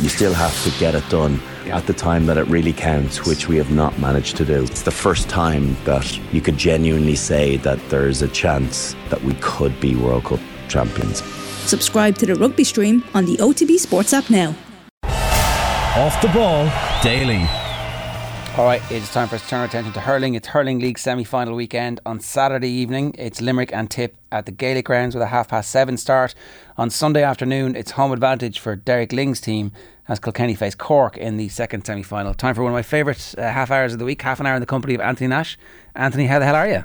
you still have to get it done at the time that it really counts, which we have not managed to do. It's the first time that you could genuinely say that there's a chance that we could be World Cup champions. Subscribe to the rugby stream on the OTB Sports app now. Off the ball daily. All right, it's time for us to turn our attention to hurling. It's hurling league semi-final weekend on Saturday evening. It's Limerick and Tip at the Gaelic grounds with a half past seven start. On Sunday afternoon, it's home advantage for Derek Lyng's team as Kilkenny face Cork in the second semi-final. Time for one of my favourite uh, half hours of the week, half an hour in the company of Anthony Nash. Anthony, how the hell are you?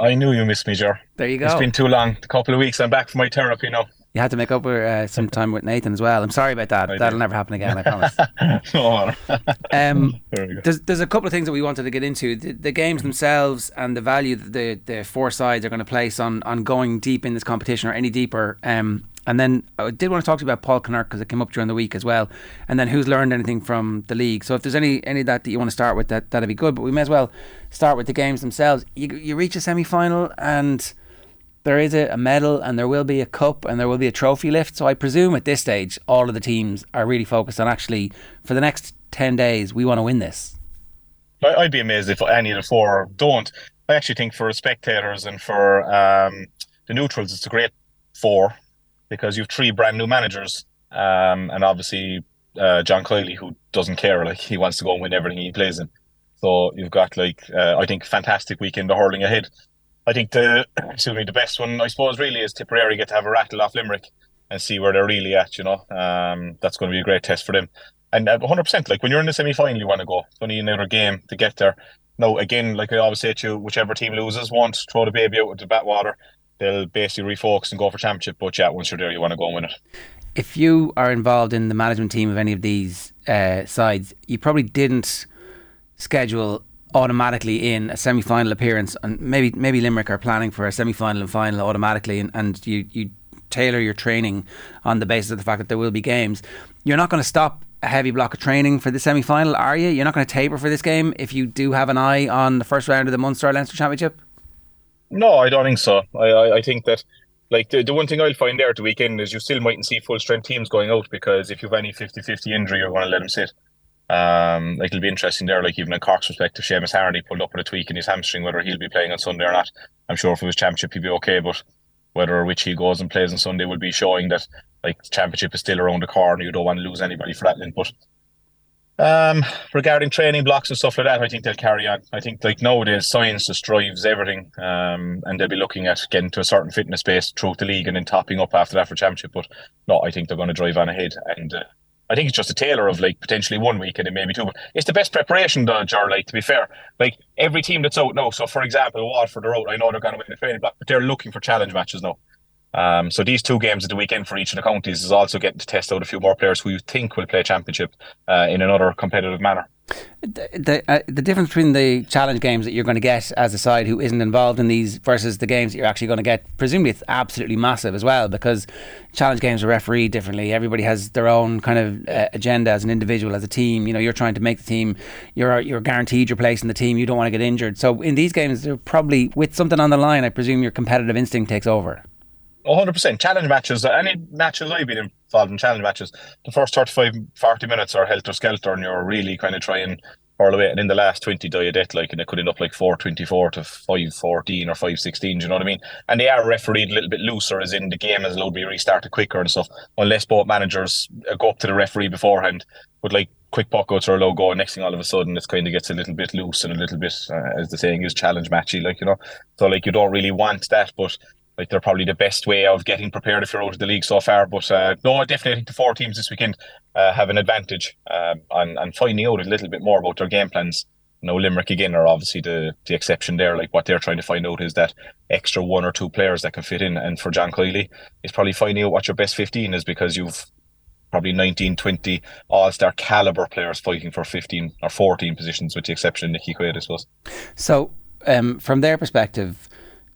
I knew you missed me, Ger. There you go. It's been too long. A couple of weeks. I'm back for my therapy now. You had to make up for uh, some time with Nathan as well. I'm sorry about that. I That'll did. never happen again, I promise. oh, Um, there we go. there's, there's a couple of things that we wanted to get into. The, the games themselves and the value that the, the four sides are going to place on, on going deep in this competition or any deeper. Um, and then I did want to talk to you about Paul Kinnerk because it came up during the week as well. And then who's learned anything from the league. So if there's any any of that that you want to start with, that, that'd be good. But we may as well start with the games themselves. You, you reach a semi final and there is a, a medal and there will be a cup and there will be a trophy lift. So I presume at this stage, all of the teams are really focused on actually, for the next 10 days, we want to win this. I'd be amazed if any of the four don't. I actually think for spectators and for um, the neutrals, it's a great four because you've three brand new managers, um, and obviously uh, John Kiely, who doesn't care, like he wants to go and win everything he plays in. So you've got like uh, I think fantastic weekend of hurling ahead. I think the excuse me the best one I suppose really is Tipperary get to have a rattle off Limerick and see where they're really at. You know, um, that's going to be a great test for them. And uh, 100%, like when you're in the semi final, you want to go. It's only another game to get there. No, again, like I always say to you, whichever team loses won't throw the baby out with the bathwater. They'll basically refocus and go for championship. But yeah, once you're there, you want to go and win it. If you are involved in the management team of any of these uh, sides, you probably didn't schedule automatically in a semi-final appearance, and maybe maybe Limerick are planning for a semi-final and final automatically, and, and you you tailor your training on the basis of the fact that there will be games. You're not going to stop a heavy block of training for the semi-final, are you? You're not going to taper for this game if you do have an eye on the first round of the Munster Leinster Championship. No, I don't think so. I, I, I think that like the, the one thing I'll find there at the weekend is you still mightn't see full strength teams going out because if you've any 50-50 injury, you're going to let them sit. Um, like it'll be interesting there. Like even in Cork's perspective, Seamus Harnedy pulled up with a tweak in his hamstring. Whether he'll be playing on Sunday or not, I'm sure if it was championship he'd be okay. But whether or which he goes and plays on Sunday will be showing that like championship is still around the corner. You don't want to lose anybody for that. But um, regarding training blocks and stuff like that, I think they'll carry on. I think like nowadays science just drives everything, um, and they'll be looking at getting to a certain fitness base throughout the league and then topping up after that for championship. But no, I think they're going to drive on ahead, and uh, I think it's just a tailor of like potentially one week and maybe two. But it's the best preparation, though, Ger. Like to be fair, like every team that's out now. So for example, Waterford are out. I know they're going to win the training block, but they're looking for challenge matches now. Um, so these two games at the weekend for each of the counties is also getting to test out a few more players who you think will play championship uh, in another competitive manner. The the, uh, the difference between the challenge games that you're going to get as a side who isn't involved in these versus the games that you're actually going to get, presumably it's absolutely massive as well because challenge games are refereed differently. Everybody has their own kind of uh, agenda as an individual, as a team. You know, you're trying to make the team. You're you're guaranteed your place in the team. You don't want to get injured. So in these games, they're probably with something on the line. I presume your competitive instinct takes over. 100% challenge matches, any matches I've been involved in challenge matches, the first 35, 40 minutes are helter skelter and you're really kind of trying hurl away. And in the last 20 die a death, like, and it could end up like 424 to 514 or 516, do you know what I mean? And they are refereed a little bit looser, as in the game is allowed to be restarted quicker and stuff, unless both managers uh, go up to the referee beforehand. But like, quick puckouts are allowed go, and next thing all of a sudden, it kind of gets a little bit loose and a little bit, uh, as the saying is, challenge matchy, like, you know? So, like, you don't really want that, but like they're probably the best way of getting prepared if you're out of the league so far. But uh, no, I definitely think the four teams this weekend uh, have an advantage um, on finding out a little bit more about their game plans. No, Limerick again are obviously the the exception there. Like what they're trying to find out is that extra one or two players that can fit in. And for John Kiely, it's probably finding out what your best 15 is because you've probably 19, 20 all-star caliber players fighting for 15 or 14 positions with the exception of Nicky Quaid, I suppose. So, um, from their perspective,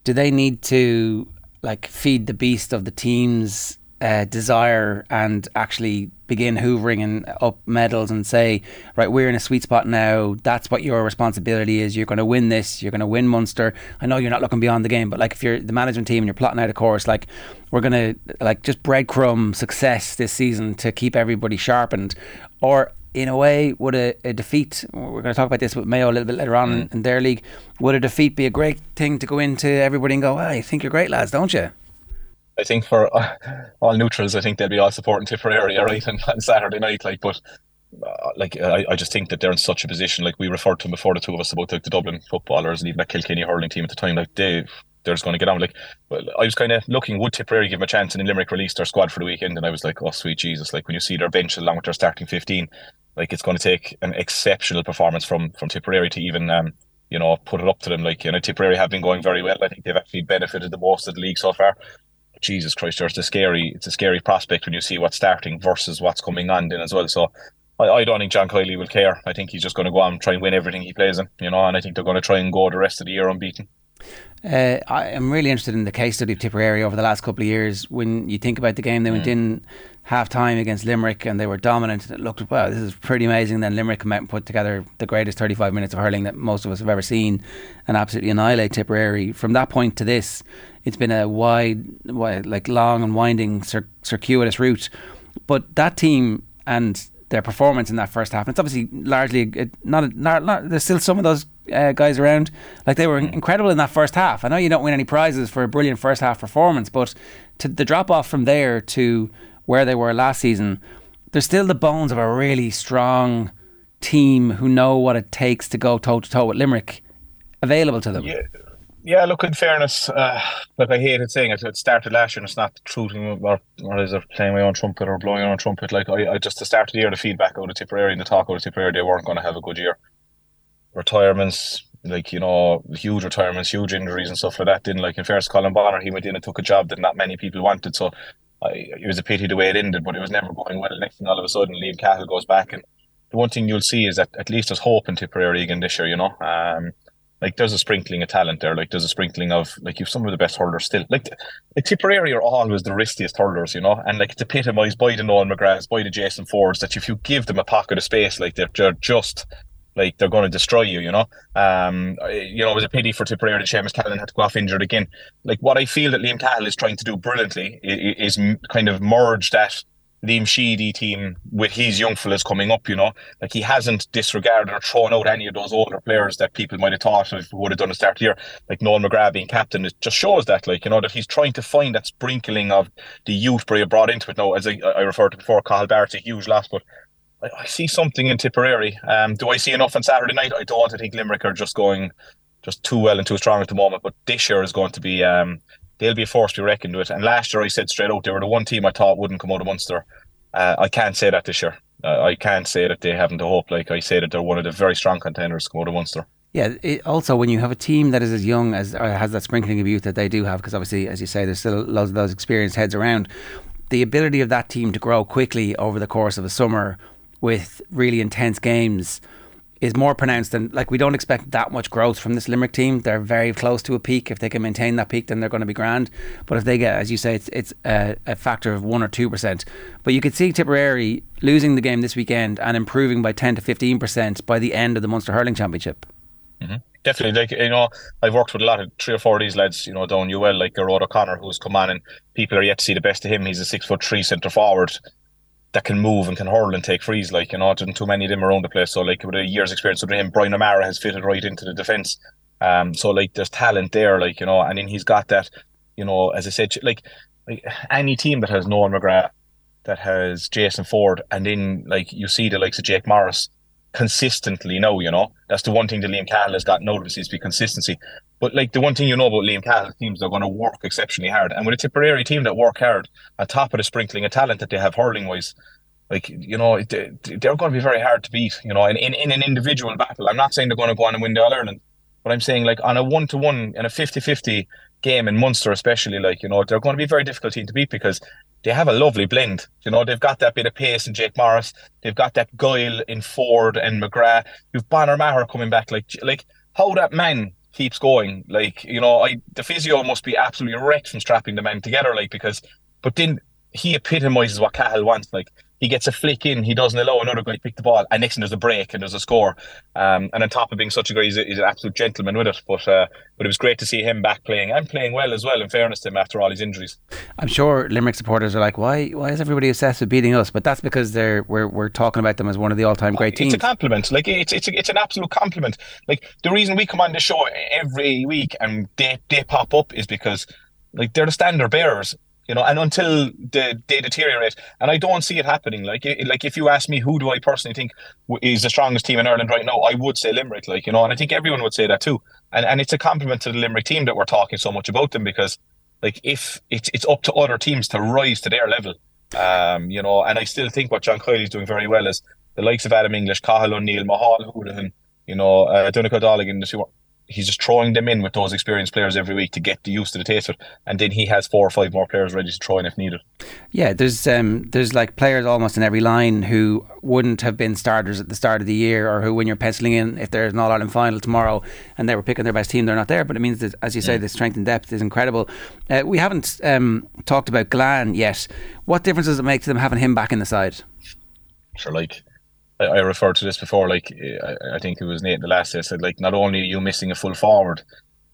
do they need to like feed the beast of the teams uh, desire and actually begin hoovering and up medals and say, right, we're in a sweet spot now. That's what your responsibility is. You're going to win this. You're going to win Munster. I know you're not looking beyond the game, but like if you're the management team and you're plotting out a course, like we're going to like just breadcrumb success this season to keep everybody sharpened, or in a way, would a, a, defeat, we're going to talk about this with Mayo a little bit later on mm. in, their league, would a defeat be a great thing to go into everybody and go, I think you're great, lads, don't you? I think for uh, all neutrals, I think they'll be all supporting Tipperary, right, on, on Saturday night. Like, but uh, like I, I just think that they're in such a position. Like we referred to before, the two of us about like the Dublin footballers and even that Kilkenny hurling team at the time. Like they, they're just going to get on. Like, well, I was kind of looking, would Tipperary give them a chance? And then Limerick released their squad for the weekend, and I was like, oh sweet Jesus! Like when you see their bench along with their starting fifteen, like it's going to take an exceptional performance from from Tipperary to even um, you know put it up to them. Like you know, Tipperary have been going very well. I think they've actually benefited the most of the league so far. Jesus Christ, there's a scary, it's a scary prospect when you see what's starting versus what's coming on then as well. So I, I don't think John Kiely will care. I think he's just going to go on and try and win everything he plays in, you know, and I think they're going to try and go the rest of the year unbeaten. Uh, I am really interested in the case study of Tipperary over the last couple of years. When you think about the game, they went mm. in half time against Limerick and they were dominant. It looked, wow, this is pretty amazing. Then Limerick come out and put together the greatest 35 minutes of hurling that most of us have ever seen and absolutely annihilate Tipperary. From that point to this, it's been a wide, wide like long and winding cir- circuitous route. But that team and their performance in that first half, and it's obviously largely not, not, not there's still some of those uh, guys around. Like they were mm. incredible in that first half. I know you don't win any prizes for a brilliant first half performance, but to the drop off from there to where they were last season, there's still the bones of a really strong team who know what it takes to go toe to toe with Limerick available to them. Yeah. Yeah, look, in fairness, uh, like I hated saying it, it started last year and it's not the truth, or, or is it playing my own trumpet or blowing my own trumpet? Like, I, I just, to start of the year, the feedback out of Tipperary and the talk out of Tipperary, they weren't going to have a good year. Retirements, like, you know, huge retirements, huge injuries and stuff like that. Didn't like, in fairness, Colm Bonnar, he went in and took a job that not many people wanted. So I, it was a pity the way it ended, but it was never going well. Next thing, all of a sudden, Liam Cahill goes back. And the one thing you'll see is that at least there's hope in Tipperary again this year, you know. Um, like there's a sprinkling of talent there. Like there's a sprinkling of like you've some of the best hurlers still. Like Tipperary are always the riskiest hurlers, you know, and like it's epitomised by the Noel McGraths, by the Jason Fordes that if you give them a pocket of space, like they're, they're just like they're going to destroy you, you know. Um, you know, it was a pity for Tipperary that Seamus Callanan had to go off injured again. Like what I feel that Liam Cahill is trying to do brilliantly is, kind of merge that Liam Sheedy team with his young fellas coming up, you know, like he hasn't disregarded or thrown out any of those older players that people might have thought of would have done a start here, like Noel McGrath being captain. It just shows that, like, you know, that he's trying to find that sprinkling of the youth Bray brought into it. Now, as I, I referred to before, Cathal Barrett's a huge loss, but I, see something in Tipperary. Um, do I see enough on Saturday night? I don't. I think Limerick are just going just too well and too strong at the moment, but this year is going to be. Um, they'll be a force to be reckoned with. And last year, I said straight out, they were the one team I thought wouldn't come out of Munster. Uh, I can't say that this year. Uh, I can't say that they haven't a hope. Like I say that they're one of the very strong contenders to come out of Munster. Yeah. It, also, when you have a team that is as young as has that sprinkling of youth that they do have, because obviously, as you say, there's still loads of those experienced heads around. The ability of that team to grow quickly over the course of a summer with really intense games is more pronounced than like we don't expect that much growth from this Limerick team. They're very close to a peak. If they can maintain that peak, then they're going to be grand. But if they get, as you say, it's it's a, a factor of one or two percent. But you could see Tipperary losing the game this weekend and improving by ten to fifteen percent by the end of the Munster Hurling Championship. Mm-hmm. Definitely, like you know, I've worked with a lot of three or four of these lads, you know, down UL, like Gearóid O'Connor, who's come on, and people are yet to see the best of him. He's a six foot three centre forward that can move and can hurl and take frees. Like you know, too many of them around the place. So like with a year's experience with him, Brian O'Mara has fitted right into the defence. Um, so like there's talent there, like you know, and then he's got that, you know, as I said, like, like any team that has Noel McGrath, that has Jason Forde, and then like you see the likes of Jake Morris consistently now, you know. That's the one thing that Liam Cahill has got noticed is be consistency. But like the one thing you know about Liam Cahill teams, they're going to work exceptionally hard. And with a Tipperary team that work hard, on top of the sprinkling of talent that they have hurling wise, like you know they, are going to be very hard to beat. You know, in, in, in an individual battle. I'm not saying they're going to go on and win the All Ireland, but I'm saying like on a one to one in a 50-50 game in Munster, especially like you know they're going to be a very difficult team to beat because they have a lovely blend. You know, they've got that bit of pace in Jake Morris. They've got that guile in Forde and McGrath. You've Bonner Maher coming back. Like, like how that man keeps going. Like, you know, I the physio must be absolutely wrecked from strapping the men together. Like, because, but then he epitomises what Cahill wants. Like he gets a flick in, he doesn't allow another guy to pick the ball, and next thing there's a break and there's a score. Um, and on top of being such a guy, he's, a, he's an absolute gentleman with it. But uh, but it was great to see him back playing and playing well as well. In fairness to him, after all his injuries, I'm sure Limerick supporters are like, why why is everybody obsessed with beating us? But that's because they're we're, we're talking about them as one of the all time great teams. It's a compliment. Like it's it's a, it's an absolute compliment. Like the reason we come on the show every week and they they pop up is because like they're the standard bearers you know, and until the, they deteriorate, and I don't see it happening. Like, like if you ask me, who do I personally think is the strongest team in Ireland right now? I would say Limerick. Like, you know, and I think everyone would say that too. And and it's a compliment to the Limerick team that we're talking so much about them because, like, if it's it's up to other teams to rise to their level, um, you know, and I still think what John Kiely is doing very well is the likes of Adam English, Cathal O'Neill, Micheál Houlihan, you know, uh, Donegal Dolligan, he's just throwing them in with those experienced players every week to get the use to the taste of it, and then he has four or five more players ready to throw in if needed. Yeah, there's um, there's like players almost in every line who wouldn't have been starters at the start of the year, or who, when you're penciling in, if there's an All Ireland final tomorrow and they were picking their best team, they're not there. But it means that, as you say, the strength and depth is incredible. Uh, we haven't um, talked about Gillane yet. What difference does it make to them having him back in the side? Sure, like I, I referred to this before. Like I, I think it was Nate the last day said, like not only are you missing a full forward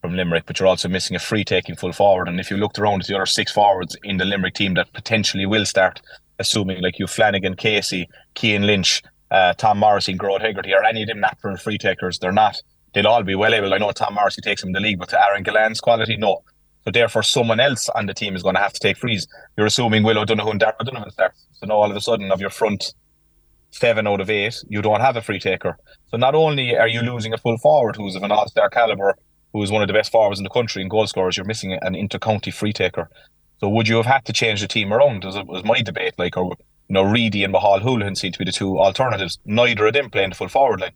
from Limerick, but you're also missing a free taking full forward. And if you looked around at the other six forwards in the Limerick team that potentially will start, assuming like you Flanagan, Casey, Cian Lynch, uh, Tom Morrissey, Gearóid Hegarty, are any of them natural free takers? They're not. They'll all be well able. I know Tom Morrissey takes them in the league, but to Aaron Gillane quality, no. So therefore, someone else on the team is going to have to take frees. You're assuming Will O'Donoghue and Donovan starts. So now all of a sudden, of your front seven out of eight, you don't have a free taker. So not only are you losing a full forward who's of an all-star caliber, who is one of the best forwards in the country and goal scorers, you're missing an inter-county free taker. So would you have had to change the team around? As was my debate, like, or you know, Reidy and Bahal Houlihan seem to be the two alternatives. Neither of them playing the full forward line.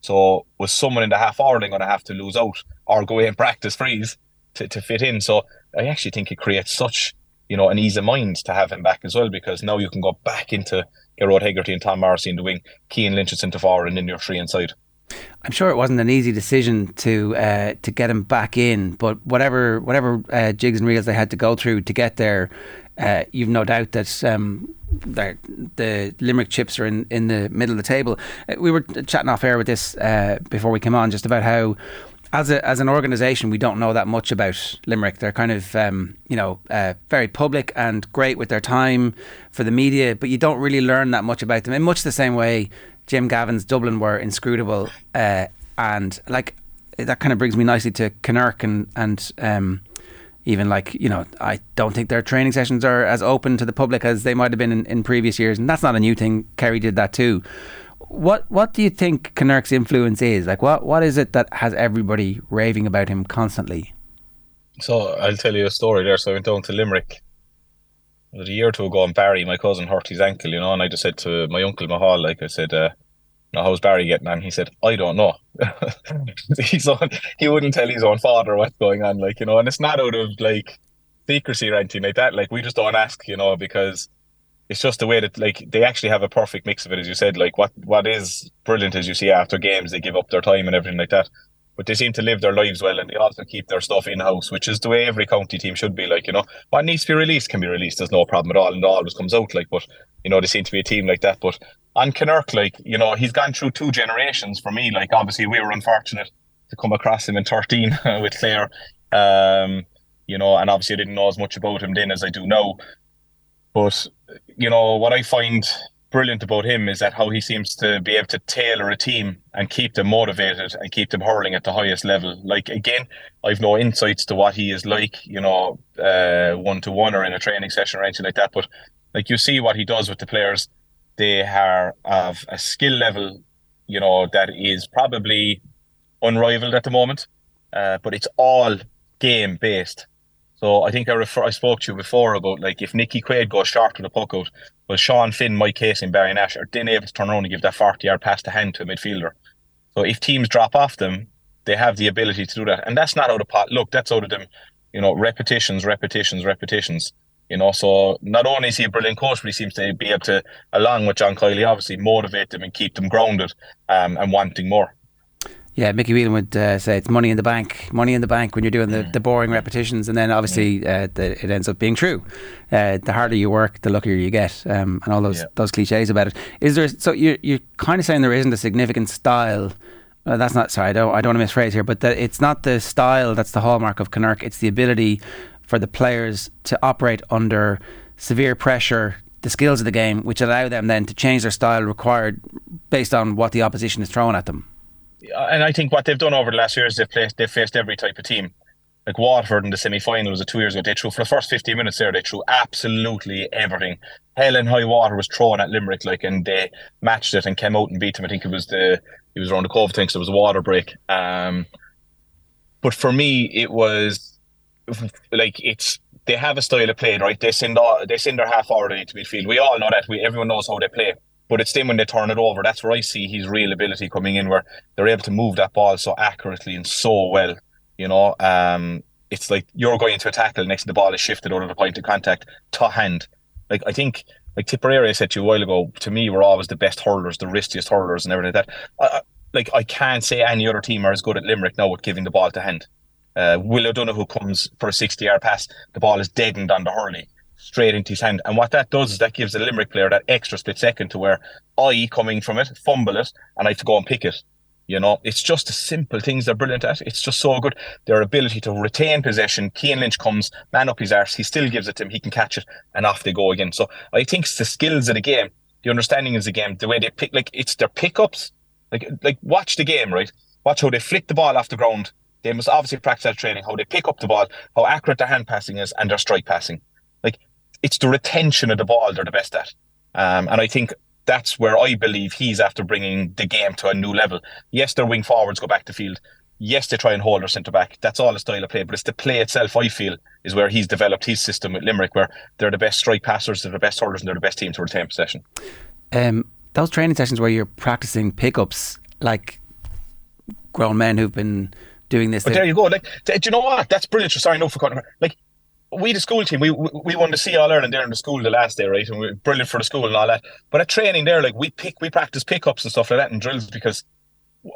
So was someone in the half forward line going to have to lose out or go in practice freeze to, to fit in? So I actually think it creates such you know an ease of mind to have him back as well because now you can go back into Gearóid Hegarty and Tom Morrissey in the wing, Cian Lynch at centre forward, and then your three inside. I'm sure it wasn't an easy decision to uh, to get him back in, but whatever whatever uh, jigs and reels they had to go through to get there, uh, you've no doubt that um, the Limerick chips are in, in the middle of the table. Uh, we were chatting off air with this uh, before we came on, just about how as a as an organisation, we don't know that much about Limerick. They're kind of um, you know uh, very public and great with their time for the media, but you don't really learn that much about them. In much the same way, Jim Gavin's Dublin were inscrutable, uh, and like that kind of brings me nicely to Kinnerk and and um, even like you know I don't think their training sessions are as open to the public as they might have been in, in previous years, and that's not a new thing. Kerry did that too what what do you think Kinnerk's influence is? Like, what what is it that has everybody raving about him constantly? So I'll tell you a story there. So I went down to Limerick a year or two ago, and Barry, my cousin, hurt his ankle, you know, and I just said to my uncle Mahal, like I said, uh, know, how's Barry getting on? He said, I don't know. He's on, he wouldn't tell his own father what's going on, like, you know, and it's not out of like secrecy or anything like that. Like, we just don't ask, you know, because it's just the way that like they actually have a perfect mix of it, as you said. Like what what is brilliant is you see after games they give up their time and everything like that, but they seem to live their lives well and they also keep their stuff in house, which is the way every county team should be. Like you know, what needs to be released can be released. There's no problem at all, and it always comes out. Like, but you know, they seem to be a team like that. But on Kinnerk, like you know, he's gone through two generations. For me, like obviously we were unfortunate to come across him in 13 with Clare. Um, you know, and obviously I didn't know as much about him then as I do now. But you know what I find brilliant about him is that how he seems to be able to tailor a team and keep them motivated and keep them hurling at the highest level. Like again, I've no insights to what he is like, you know, one to one or in a training session or anything like that. But like you see what he does with the players, they are of a skill level, you know, that is probably unrivaled at the moment. Uh, but it's all game based. So I think I refer I spoke to you before about like if Nicky Quaid goes short with a puck out, well Sean Finn, Mike Casey and Barry Nash are then able to turn around and give that 40 yard pass to hand to a midfielder. So if teams drop off them, they have the ability to do that. And that's not out of pot. Look, that's out of them, you know, repetitions, repetitions, repetitions. You know, so not only is he a brilliant coach, but he seems to be able to, along with John Kiely, obviously motivate them and keep them grounded um, and wanting more. Yeah, Mickey Whelan would uh, say it's money in the bank, money in the bank when you're doing the, the boring repetitions, and then obviously uh, the, it ends up being true. Uh, the harder you work, the luckier you get, um, and all those Yeah. those cliches about it. Is there? So you're you're kind of saying there isn't a significant style. Uh, that's not sorry. I don't. I don't want to misphrase here, but that it's not the style that's the hallmark of Kinnerk. It's the ability for the players to operate under severe pressure, the skills of the game, which allow them then to change their style required based on what the opposition is throwing at them. And I think what they've done over the last years, they've placed, they've faced every type of team. Like Waterford in the semi final was it two years ago. They threw for the first 15 minutes there, they threw absolutely everything. Hell and high water was thrown at Limerick, like, and they matched it and came out and beat them. I think it was the, it was around the Cove thing, so it was a water break. Um, but for me, it was like, it's, they have a style of play, right? They send all, they send their half forward into midfield. We all know that. We everyone knows how they play. But it's then when they turn it over, that's where I see his real ability coming in, where they're able to move that ball so accurately and so well. You know, um, it's like you're going into a tackle, next the ball is shifted out of the point of contact to hand. Like I think, like Tipperary said to you a while ago, to me, we're always the best hurlers, the riskiest hurlers, and everything like that. I, I, like I can't say any other team are as good at Limerick now with giving the ball to hand. Uh, Will O'Donoghue comes for a 60 yard pass, the ball is deadened on the hurley straight into his hand. And what that does is that gives the Limerick player that extra split second to where I coming from it, fumble it, and I have to go and pick it. You know, it's just the simple things they're brilliant at. It's just so good. Their ability to retain possession. Cian Lynch comes, man up his arse, he still gives it to him, he can catch it, and off they go again. So I think it's the skills of the game, the understanding of the game, the way they pick, like it's their pickups. Like, like watch the game, right? Watch how they flick the ball off the ground. They must obviously practice that training, how they pick up the ball, how accurate their hand passing is, and their strike passing. Like it's the retention of the ball they're the best at. Um, and I think that's where I believe he's after bringing the game to a new level. Yes, their wing forwards go back to field. Yes, they try and hold their centre back. That's all a style of play, but it's the play itself. I feel is where he's developed his system with Limerick, where they're the best strike passers, they're the best hurlers, and they're the best team to retain possession. Um, those training sessions where you're practicing pickups, like grown men who've been doing this. But there you go. Like, do you know what? That's brilliant. Sorry, no for cutting. Like, we the school team, we we won the C All Ireland there in the school the last day, right? And we are brilliant for the school and all that. But at training there, like we pick, we practice pickups and stuff like that and drills because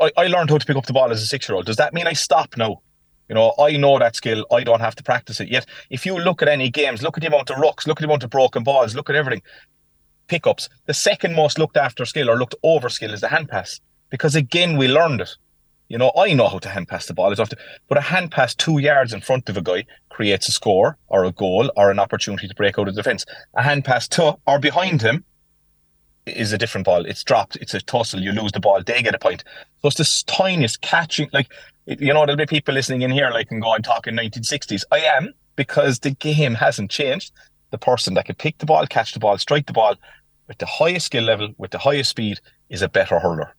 I, I learned how to pick up the ball as a six year old. Does that mean I stop now? You know, I know that skill. I don't have to practice it yet. If you look at any games, look at the amount of rucks, look at the amount of broken balls, look at everything. Pickups. The second most looked after skill or looked over skill is the hand pass because again we learned it. You know, I know how to hand pass the ball. To, but a hand pass two yards in front of a guy creates a score or a goal or an opportunity to break out of defence. A hand pass to or behind him is a different ball. It's dropped. It's a tussle. You lose the ball. They get a point. So it's this tiniest catching. Like, you know, there'll be people listening in here like, and go, I'm talking 1960s. I am because the game hasn't changed. The person that can pick the ball, catch the ball, strike the ball with the highest skill level, with the highest speed, is a better hurler.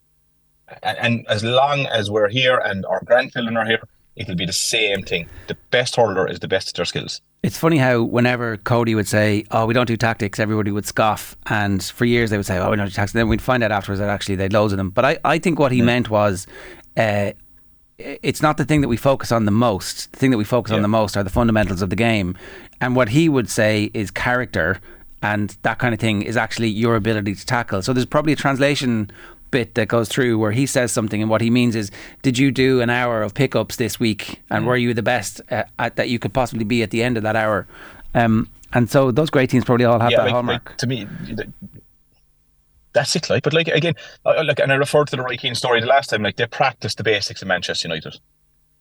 And, and as long as we're here and our grandchildren are here, it'll be the same thing. The best hurler is the best at their skills. It's funny how whenever Cody would say, "Oh, we don't do tactics," everybody would scoff, and for years they would say, "Oh, we don't do tactics." And then we'd find out afterwards that actually they'd loads of them. But I, I think what he Mm. meant was, uh, it's not the thing that we focus on the most. The thing that we focus on the most are the fundamentals of the game, and what he would say is character and that kind of thing is actually your ability to tackle. So there's probably a translation bit that goes through where he says something and what he means is did you do an hour of pickups this week and were you the best uh, at, that you could possibly be at the end of that hour um, and so those great teams probably all have that like, hallmark like, to me, that's it. Like, but like again, like, and I referred to the Roy Keane story the last time. Like, they practiced the basics in Manchester United.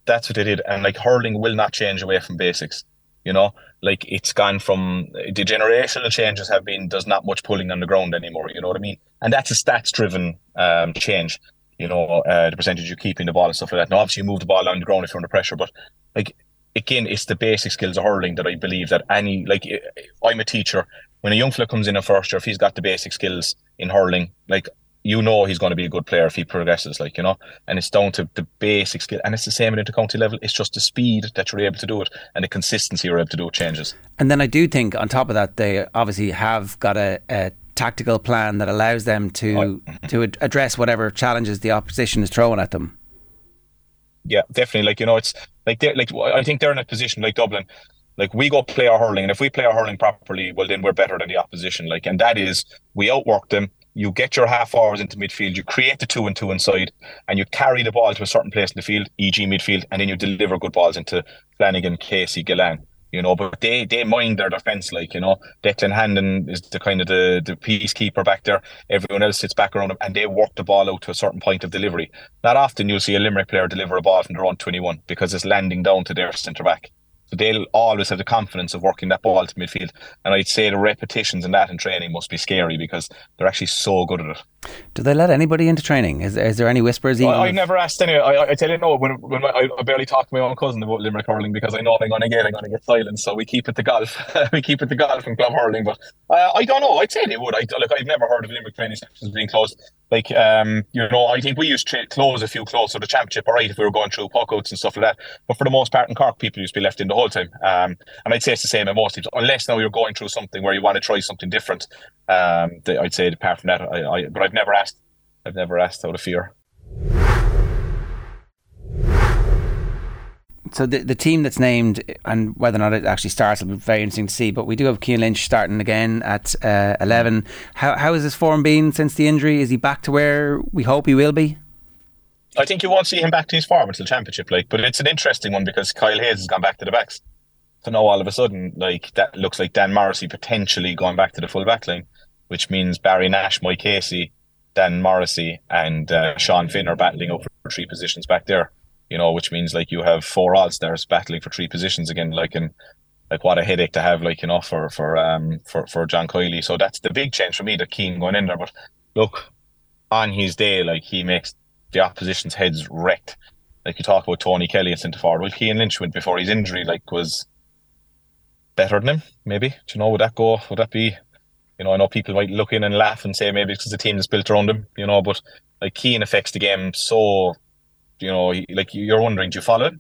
That's what they did, and like hurling will not change away from basics. You know, like it's gone from the generational changes have been. There's not much pulling on the ground anymore. You know what I mean? And that's a stats-driven um, change. You know, uh, the percentage you keep in the ball and stuff like that. Now, obviously, you move the ball on the ground if you're under pressure, but like again, it's the basic skills of hurling that I believe that any like I'm a teacher. When a young fella comes in a first year, if he's got the basic skills in hurling, like you know he's going to be a good player if he progresses, like you know. And it's down to the basic skill, and it's the same at intercounty level. It's just the speed that you're able to do it and the consistency you're able to do it changes. and then I do think on top of that they obviously have got a, a tactical plan that allows them to to ad- address whatever challenges the opposition is throwing at them Yeah, definitely. Like you know, it's like they're like I think they're in a position like Dublin. Like we go play our hurling, and if we play our hurling properly, well then we're better than the opposition. Like, and that is we outwork them. You get your half hours into midfield, you create the two and two inside, and you carry the ball to a certain place in the field, e.g. midfield, and then you deliver good balls into Flanagan, Casey, Gillane. you know, but they they mind their defence, like, you know, Declan Hannon is the kind of the, the peacekeeper back there. Everyone else sits back around him and they work the ball out to a certain point of delivery. Not often you'll see a Limerick player deliver a ball from their own 21 because it's landing down to their centre back. So they'll always have the confidence of working that ball to midfield. And I'd say the repetitions in that in training must be scary because they're actually so good at it. Do they let anybody into training? Is, is there any whispers? Even I, I never asked any. I, I tell you no. When, when my, I barely talk to my own cousin about Limerick hurling because I know I'm going to get I'm going to get silence. So we keep it to golf. we keep it to golf and club hurling. But uh, I don't know. I'd say they would. I look. I've never heard of Limerick training sessions being closed like um, you know, I think we used to close a few close to the championship, all right, if we were going through puckouts and stuff like that. But for the most part in Cork, people used to be left in the whole time. Um, and I'd say it's the same in most teams, unless now you're going through something where you want to try something different. Um, I'd say apart from that, I, I but I've never asked, I've never asked out of fear. So the the team that's named and whether or not it actually starts will be very interesting to see. But we do have Cian Lynch starting again at uh, eleven. How how has his form been since the injury? Is he back to where we hope he will be? I think you won't see him back to his form until championship, like. But it's an interesting one because Kyle Hayes has gone back to the backs. So now all of a sudden, like that looks like Dan Morrissey potentially going back to the full back line, which means Barry Nash, Mike Casey, Dan Morrissey, and uh, Sean Finn are battling over three positions back there you know, which means like you have four odds stars battling for three positions again, like and like what a headache to have, like you know, for for um for for John Kiely. So that's the big change for me. The Cian going in there, but look, on his day, like he makes the opposition's heads wrecked. Like you talk about Tony Kelly at centre forward. Well, Cian Lynch went before his injury, like was better than him. Maybe do you know would that go? Would that be? You know, I know people might look in and laugh and say maybe because the team is built around him. You know, but like Cian affects the game so you know, like you're wondering, do you follow it?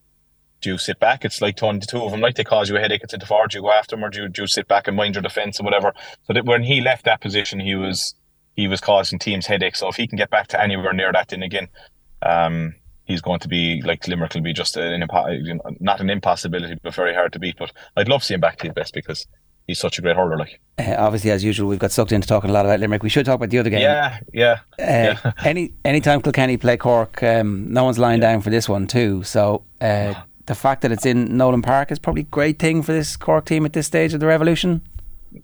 Do you sit back? It's like the two of them, like they cause you a headache. It's into forward. Do you go after them, or do you, do you sit back and mind your defense and whatever? So that when he left that position, he was he was causing teams headaches. So if he can get back to anywhere near that, then again, um, he's going to be like Limerick will be just an know, not an impossibility, but very hard to beat. But I'd love to see him back to his best because he's such a great hurler. Like uh, obviously, as usual, we've got sucked into talking a lot about Limerick. We should talk about the other game. Yeah, yeah. Uh, yeah. any anytime Kilkenny play Cork, um, no one's lying yeah. down for this one too. So uh, the fact that it's in Nowlan Park is probably a great thing for this Cork team at this stage of the revolution.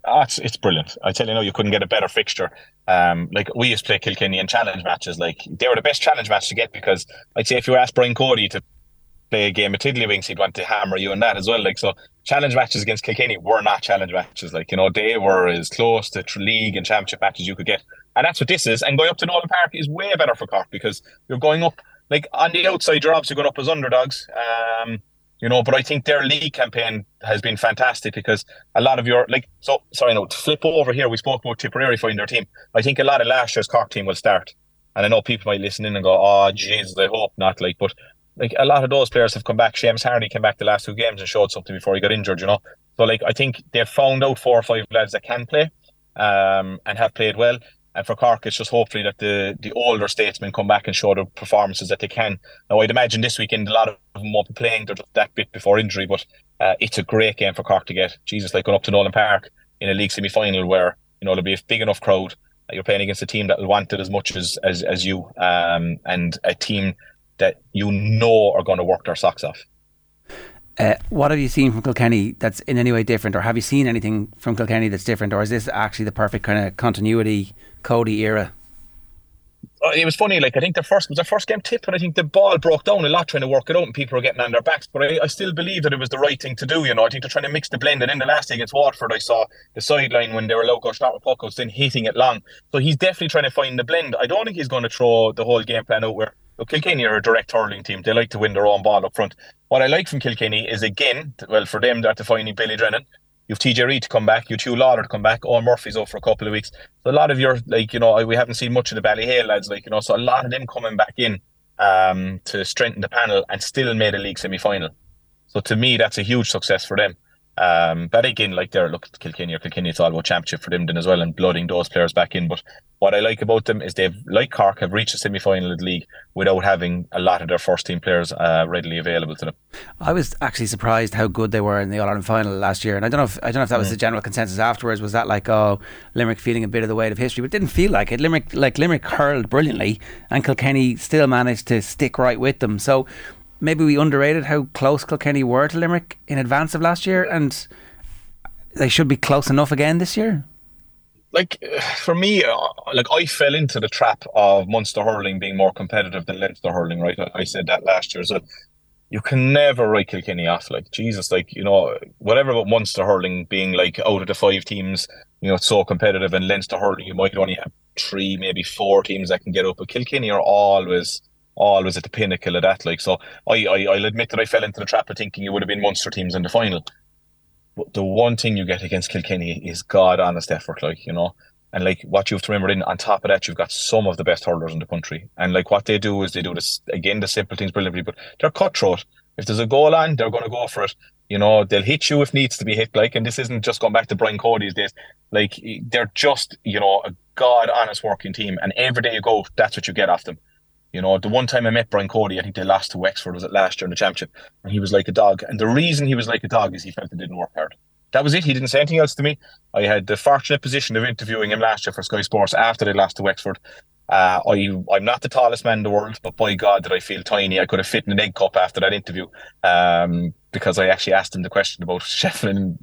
Oh, it's, it's brilliant. I tell you, no, you couldn't get a better fixture. Um, like we used to play Kilkenny in challenge matches. Like they were the best challenge match to get because, I'd say if you ask Brian Cody to play a game of Tiddlywinks, he'd want to hammer you in that as well. Like so, challenge matches against Kilkenny were not challenge matches. Like you know, they were as close to league and championship matches you could get, and that's what this is. And going up to Nowlan Park is way better for Cork because you're going up like on the outside. You're obviously going up as underdogs. Um, you know, but I think their league campaign has been fantastic because a lot of your like so sorry no flip over here we spoke about Tipperary finding their team. I think a lot of last year's Cork team will start. And I know people might listen in and go, Oh Jesus, I hope not like but like a lot of those players have come back. Seamus Harnedy came back the last two games and showed something before he got injured, you know. So like I think they've found out four or five lads that can play um, and have played well. And for Cork, it's just hopefully that the the older statesmen come back and show the performances that they can. Now, I'd imagine this weekend a lot of them won't be playing. They're just that bit before injury, but uh, it's a great game for Cork to get. Jesus, like going up to Nowlan Park in a league semi final where you know there'll be a big enough crowd. You're playing against a team that will want it as much as as, as you, um, and a team that you know are going to work their socks off. Uh, what have you seen from Kilkenny that's in any way different, or have you seen anything from Kilkenny that's different, or is this actually the perfect kind of continuity Cody era? Uh, it was funny, like I think the first was the first game tip, and I think the ball broke down a lot trying to work it out, and people were getting on their backs. But I, I still believe that it was the right thing to do. You know, I think they're trying to mix the blend. And in the last day against Waterford, I saw the sideline when they were low go start with puckouts, then hitting it long. So he's definitely trying to find the blend. I don't think he's going to throw the whole game plan out where Kilkenny are a direct hurling team. They like to win their own ball up front. What I like from Kilkenny is again, well, for them they're defining Billy Drennan. You've TJ Reid to come back, you've Huw Lawlor to come back, Eoin Murphy's off for a couple of weeks. So a lot of your like, you know, we haven't seen much of the Ballyhale lads, like, you know, so a lot of them coming back in um, to strengthen the panel and still made a league semi final. So to me, that's a huge success for them. Um, but again, like they're look Kilkenny or Kilkenny, it's all about championship for them then as well and blooding those players back in. But what I like about them is they've, like Cork, have reached a semi final of the league without having a lot of their first team players uh, readily available to them. I was actually surprised how good they were in the All Ireland final last year, and I don't know if I don't know if that was mm. the general consensus afterwards. Was that like oh Limerick feeling a bit of the weight of history? But it didn't feel like it. Limerick like Limerick hurled brilliantly, and Kilkenny still managed to stick right with them. So maybe we underrated how close Kilkenny were to Limerick in advance of last year, and they should be close enough again this year? Like for me, uh, like I fell into the trap of Munster hurling being more competitive than Leinster hurling. Right, I said that last year. So you can never write Kilkenny off. Like Jesus, like you know whatever about Munster hurling being like out of the five teams, you know it's so competitive. And Leinster hurling, you might only have three, maybe four teams that can get up. But Kilkenny are always always at the pinnacle of that. Like so, I, I I'll admit that I fell into the trap of thinking it would have been Munster teams in the final. But the one thing you get against Kilkenny is God honest effort, like, you know. And like what you have to remember in on top of that, you've got some of the best hurlers in the country. And like what they do is they do this again, the simple things brilliantly, but they're cutthroat. If there's a goal on, they're gonna go for it. You know, they'll hit you if needs to be hit, like, and this isn't just going back to Brian Cody's days. Like they're just, you know, a god honest working team. And every day you go, that's what you get off them. You know, the one time I met Brian Cody, I think they lost to Wexford, was it last year in the championship? And he was like a dog. And the reason he was like a dog is he felt it didn't work hard. That was it. He didn't say anything else to me. I had the fortunate position of interviewing him last year for Sky Sports after they lost to Wexford. Uh, I, I'm not the tallest man in the world, but by God, did I feel tiny. I could have fit in an egg cup after that interview um, because I actually asked him the question about Shefflin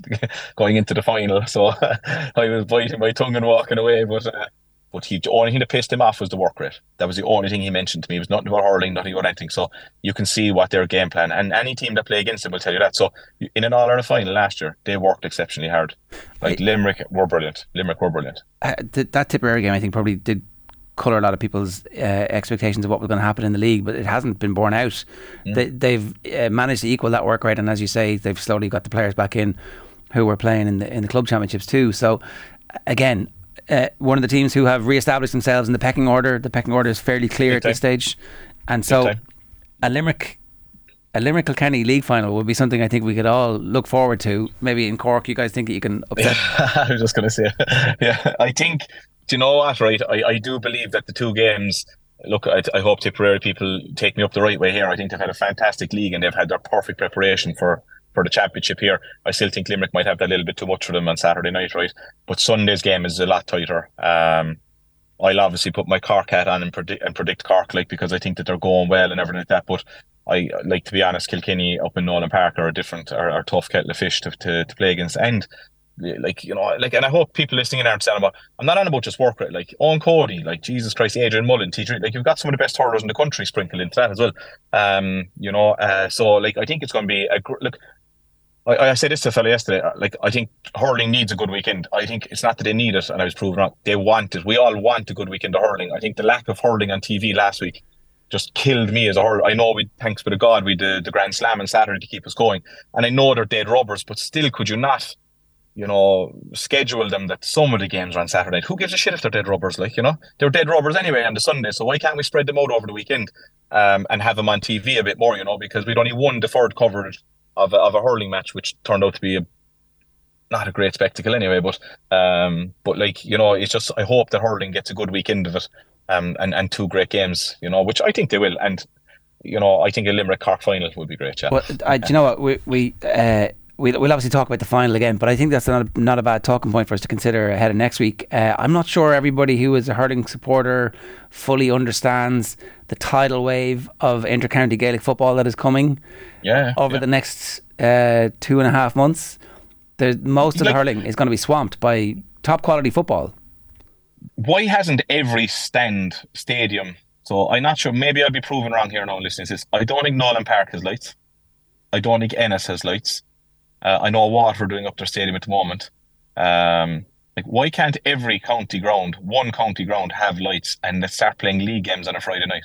going into the final. So I was biting my tongue and walking away. But uh, but he, the only thing that pissed him off was the work rate. That was the only thing he mentioned to me. It was nothing about hurling, nothing about anything. So you can see what their game plan and any team that play against them will tell you that. So in an All Ireland final last year, they worked exceptionally hard. Like Limerick were brilliant. Limerick were brilliant. Uh, that Tipperary game, I think, probably did colour a lot of people's uh, expectations of what was going to happen in the league, but it hasn't been borne out. Mm. They, have uh, managed to equal that work rate, and as you say, they've slowly got the players back in who were playing in the in the club championships too. So again, uh, one of the teams who have re-established themselves in the pecking order. The pecking order is fairly clear Big at time. this stage, and so a Limerick. A Limerick Kilkenny league final would be something I think we could all look forward to. Maybe in Cork, you guys think that you can upset. I was just going to say, yeah, I think. Do you know what? Right, I, I do believe that the two games look, I, I, hope Tipperary people take me up the right way here. I think they've had a fantastic league and they've had their perfect preparation for for the championship here. I still think Limerick might have that little bit too much for them on Saturday night, right? But Sunday's game is a lot tighter. Um, I'll obviously put my Cork hat on and predict and predict Cork, like because I think that they're going well and everything like that. But I like to be honest, Kilkenny up in Nowlan Park are a different, are, are tough kettle of fish to, to, to play against. And like you know, like, and I hope people listening in aren't saying about. I'm not on about just work rate. Like Eoin Cody, like Jesus Christ, Adrian Mullen, teacher. Like you've got some of the best hurlers in the country sprinkled into that as well. Um, you know, uh, so like I think it's going to be a gr- look. I, I said this to a fellow yesterday. Uh, like, I think hurling needs a good weekend. I think it's not that they need it, and I was proven wrong. They want it. We all want a good weekend of hurling. I think the lack of hurling on TV last week just killed me as a hurler. I know we, thanks be to God, we did the Grand Slam on Saturday to keep us going, and I know they're dead rubbers, but still, could you not? You know, schedule them that some of the games are on Saturday. Who gives a shit if they're dead rubbers? Like, you know, they're dead rubbers anyway on the Sunday. So why can't we spread them out over the weekend um, and have them on TV a bit more? You know, because we'd only one deferred coverage of a, of a hurling match, which turned out to be a not a great spectacle anyway. But um, but like you know, it's just I hope that hurling gets a good weekend of it, um, and and two great games, you know, which I think they will, and you know, I think a Limerick Cork final would be great. Yeah. Well, I, do you know what we we. Uh, We'll, we'll obviously talk about the final again, but I think that's not a, not a bad talking point for us to consider ahead of next week. Uh, I'm not sure everybody who is a hurling supporter fully understands the tidal wave of intercounty Gaelic football that is coming yeah, over yeah. the next uh, two and a half months. There's, most of like, the hurling is going to be swamped by top quality football. Why hasn't every stand stadium? So I'm not sure. Maybe I'll be proven wrong here now, listeners. This I don't think Nowlan Park has lights. I don't think Ennis has lights. Uh, I know Water doing up their stadium at the moment. Um, like, why can't every county ground, one county ground, have lights and start playing league games on a Friday night?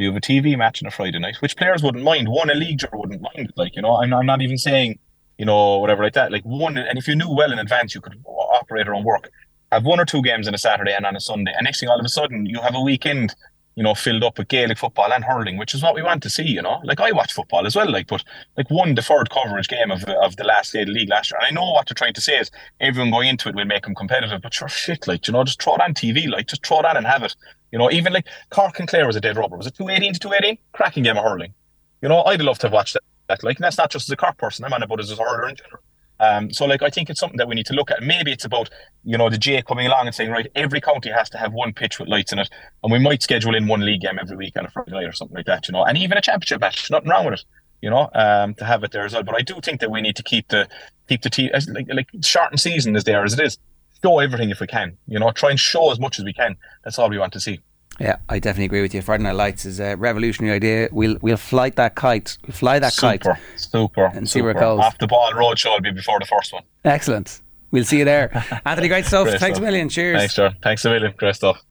you have a TV match on a Friday night, which players wouldn't mind. One a league wouldn't mind. Like you know, I'm, I'm not even saying you know whatever like that. Like one, and if you knew well in advance, you could operate own work. Have one or two games on a Saturday and on a Sunday, and next thing all of a sudden you have a weekend. You know, filled up with Gaelic football and hurling, which is what we want to see, you know. Like I watch football as well, like, but like one deferred coverage game of of the last day of the league last year. And I know what they're trying to say is everyone going into it will make them competitive, but sure shit, like, you know, just throw it on TV, like just throw it on and have it. You know, even like Cork and Clare was a dead rubber. Was it 218 to 218? Cracking game of hurling. You know, I'd love to have watched that. Like, and that's not just as a Cork person, I'm on about as a hurler in general. Um, so, like, I think it's something that we need to look at. Maybe it's about, you know, the J coming along and saying, right, every county has to have one pitch with lights in it, and we might schedule in one league game every week on a Friday night or something like that, you know, and even a championship match, nothing wrong with it, you know, um, to have it there as well. But I do think that we need to keep the keep the team like like shortened season is there as it is. Show everything if we can, you know, try and show as much as we can. That's all we want to see. Yeah, I definitely agree with you. Friday Night Lights is a revolutionary idea. We'll we'll flight that kite. We'll fly that super, kite. Super. And see super. where it goes. Off the ball roadshow will be before the first one. Excellent. We'll see you there. Anthony, great stuff. Great Thanks stuff. a million. Cheers. Thanks, sir. Thanks a million. Stuff.